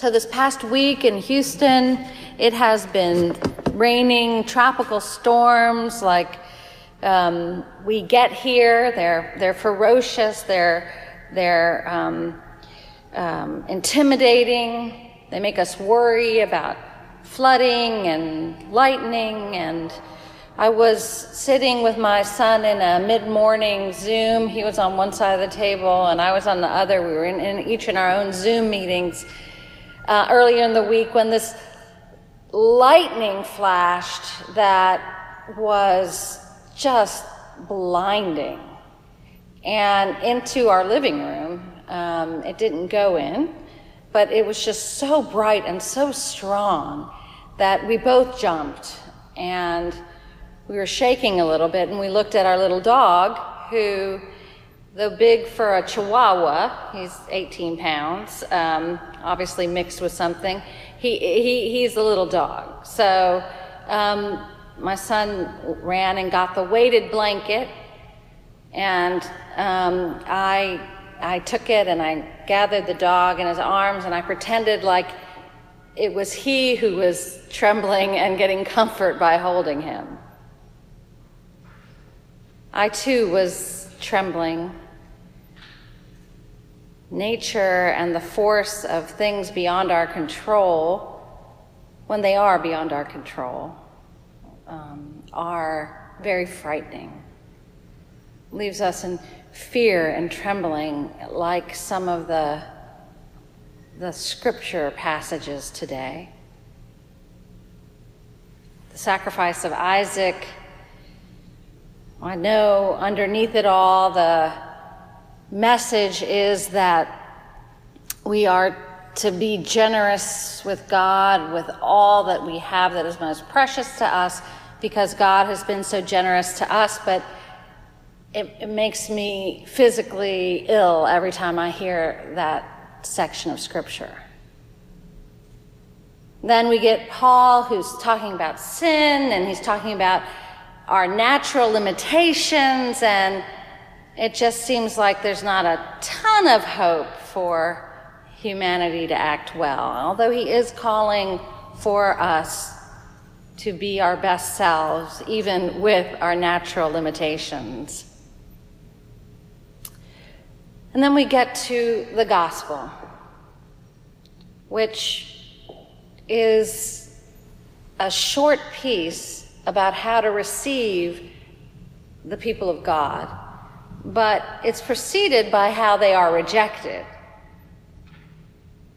So, this past week in Houston, it has been raining, tropical storms. Like um, we get here, they're they're ferocious. They're they're um, um, intimidating. They make us worry about flooding and lightning. And I was sitting with my son in a mid-morning Zoom. He was on one side of the table, and I was on the other. We were in, in each in our own Zoom meetings uh, earlier in the week when this lightning flashed that was just blinding and into our living room. Um, it didn't go in, but it was just so bright and so strong that we both jumped and we were shaking a little bit and we looked at our little dog who though big for a chihuahua he's 18 pounds um, obviously mixed with something. He, he, he's a little dog. So um, my son ran and got the weighted blanket, and um, I, I took it and I gathered the dog in his arms and I pretended like it was he who was trembling and getting comfort by holding him. I too was trembling nature and the force of things beyond our control, when they are beyond our control, um, are very frightening. Leaves us in fear and trembling, like some of the, the scripture passages today. The sacrifice of Isaac. I know underneath it all, the message is that we are to be generous with God with all that we have that is most precious to us because God has been so generous to us, but it, it, makes me physically ill every time I hear that section of scripture. Then we get Paul, who's talking about sin, and he's talking about our natural limitations and it just seems like there's not a ton of hope for humanity to act well, although He is calling for us to be our best selves, even with our natural limitations. And then we get to the gospel, which is a short piece about how to receive the people of God but it's preceded by how they are rejected.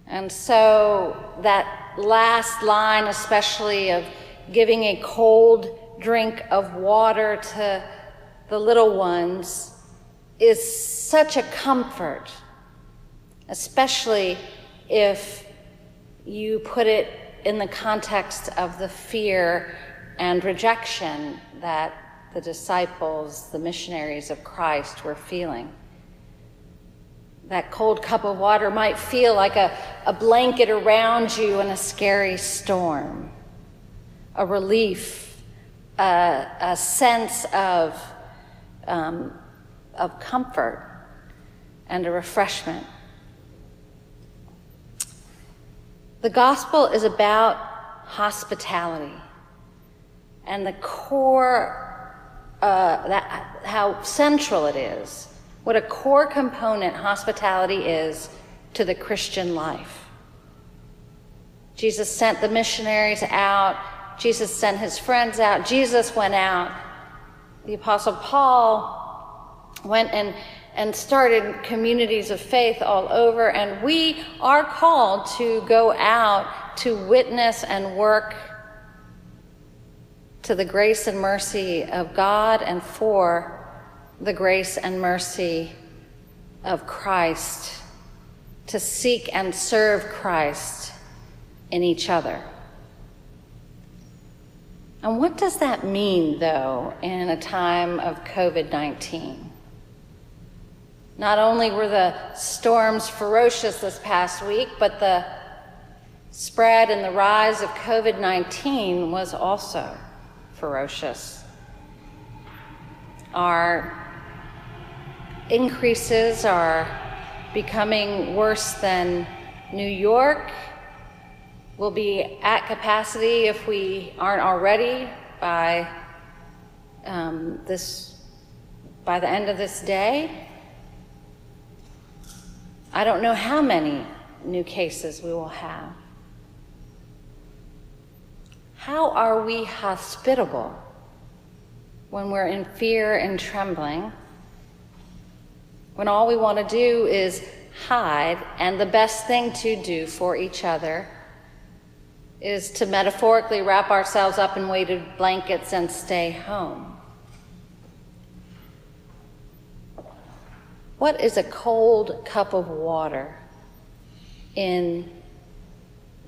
And so that last line, especially of giving a cold drink of water to the little ones, is such a comfort, especially if you put it in the context of the fear and rejection that the disciples, the missionaries of Christ, were feeling. That cold cup of water might feel like a, a blanket around you in a scary storm, a relief, a, a sense of, um, of comfort and a refreshment. The gospel is about hospitality. And the core uh, that, how central it is, what a core component hospitality is to the Christian life. Jesus sent the missionaries out, Jesus sent his friends out, Jesus went out. The Apostle Paul went and, and started communities of faith all over, and we are called to go out to witness and work to the grace and mercy of God and for the grace and mercy of Christ, to seek and serve Christ in each other. And what does that mean, though, in a time of COVID 19? Not only were the storms ferocious this past week, but the spread and the rise of COVID 19 was also ferocious. Our increases are becoming worse than New York We'll be at capacity if we aren't already by um, this by the end of this day. I don't know how many new cases we will have. How are we hospitable when we're in fear and trembling? When all we want to do is hide, and the best thing to do for each other is to metaphorically wrap ourselves up in weighted blankets and stay home. What is a cold cup of water in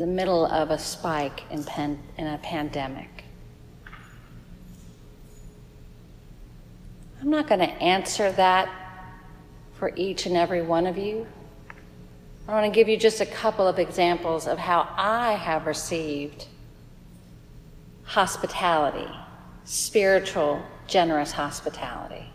the middle of a spike in, pan, in a pandemic? I'm not going to answer that for each and every one of you. I want to give you just a couple of examples of how I have received hospitality, spiritual, generous hospitality.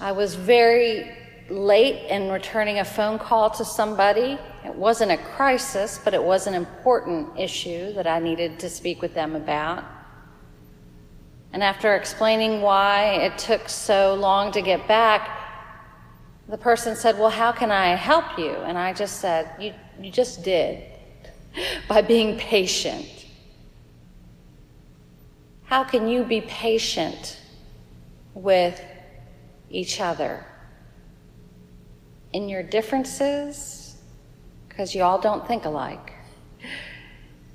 I was very late in returning a phone call to somebody. It wasn't a crisis, but it was an important issue that I needed to speak with them about. And after explaining why it took so long to get back, the person said, Well, how can I help you? And I just said, You, you just did by being patient. How can you be patient with each other in your differences? Because you all don't think alike.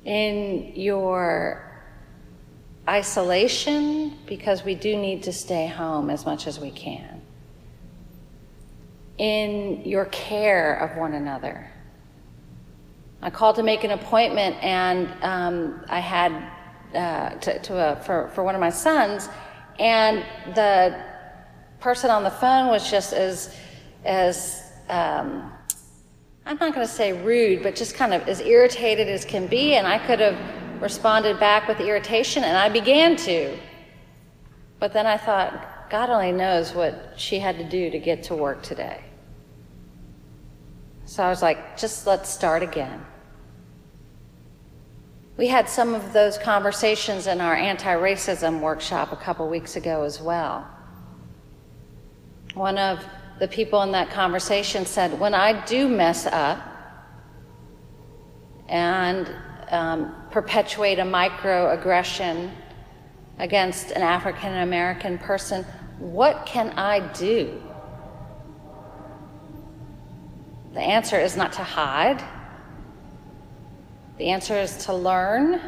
In your isolation, because we do need to stay home as much as we can in your care of one another. I called to make an appointment, and um, I had uh, to, to a, for, for one of my sons, and the person on the phone was just as as um, I'm not going to say rude, but just kind of as irritated as can be, and I could have responded back with irritation, and I began to. But then I thought, God only knows what she had to do to get to work today. So I was like, just let's start again. We had some of those conversations in our anti racism workshop a couple weeks ago as well. One of the people in that conversation said, When I do mess up and um, perpetuate a microaggression against an African American person, what can I do? The answer is not to hide. The answer is to learn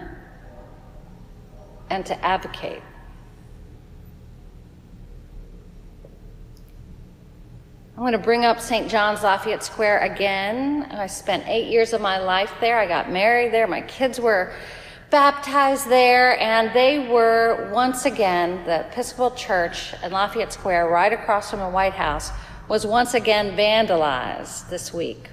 and to advocate. I'm going to bring up St. John's Lafayette Square again. I spent eight years of my life there. I got married there. My kids were baptized there, and they were once again the Episcopal Church in Lafayette Square, right across from the White House, was once again vandalized this week.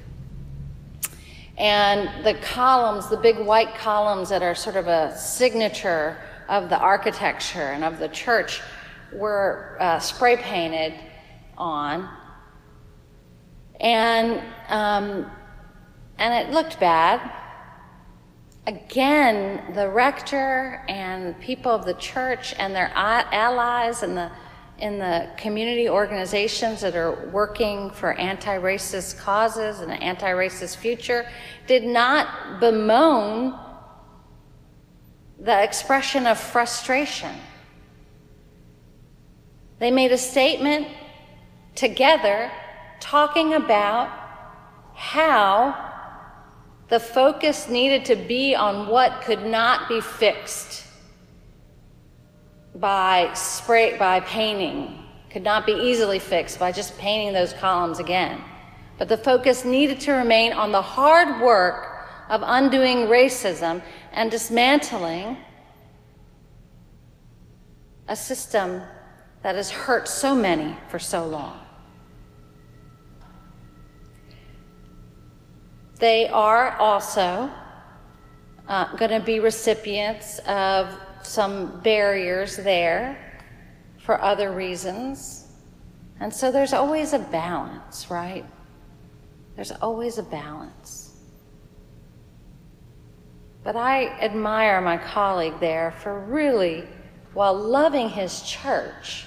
And the columns, the big white columns that are sort of a signature of the architecture and of the church, were uh, spray painted on. And, um, and it looked bad. Again, the rector and people of the church and their allies and the in the community organizations that are working for anti racist causes and an anti racist future did not bemoan the expression of frustration. They made a statement together talking about how the focus needed to be on what could not be fixed by spray by painting could not be easily fixed by just painting those columns again. But the focus needed to remain on the hard work of undoing racism and dismantling a system that has hurt so many for so long they are also uh, going to be recipients of some barriers there for other reasons. And so there's always a balance, right? There's always a balance. But I admire my colleague there for really, while loving his church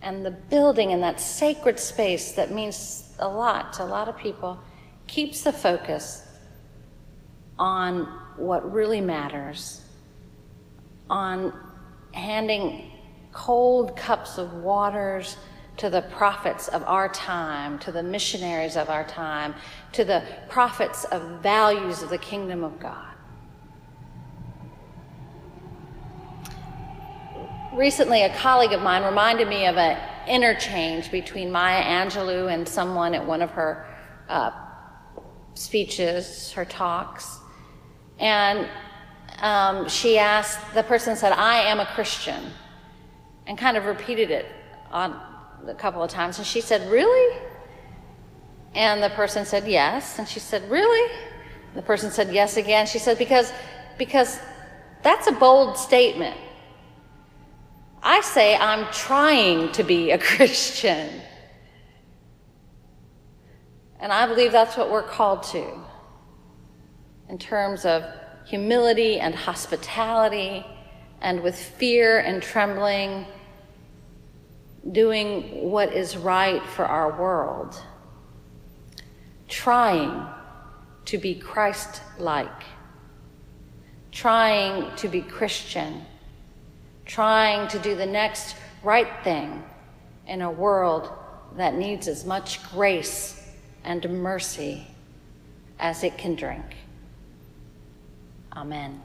and the building and that sacred space that means a lot to a lot of people, keeps the focus on what really matters, on handing cold cups of waters to the prophets of our time, to the missionaries of our time, to the prophets of values of the kingdom of God. Recently, a colleague of mine reminded me of an interchange between Maya Angelou and someone at one of her uh, speeches, her talks. And um, she asked, the person said, I am a Christian, and kind of repeated it on a couple of times. And she said, Really? And the person said, Yes. And she said, Really? The person said, Yes again. She said, Because, because that's a bold statement. I say I'm trying to be a Christian. And I believe that's what we're called to in terms of humility and hospitality, and with fear and trembling, doing what is right for our world, trying to be Christ like, trying to be Christian trying to do the next right thing in a world that needs as much grace and mercy as it can drink. Amen.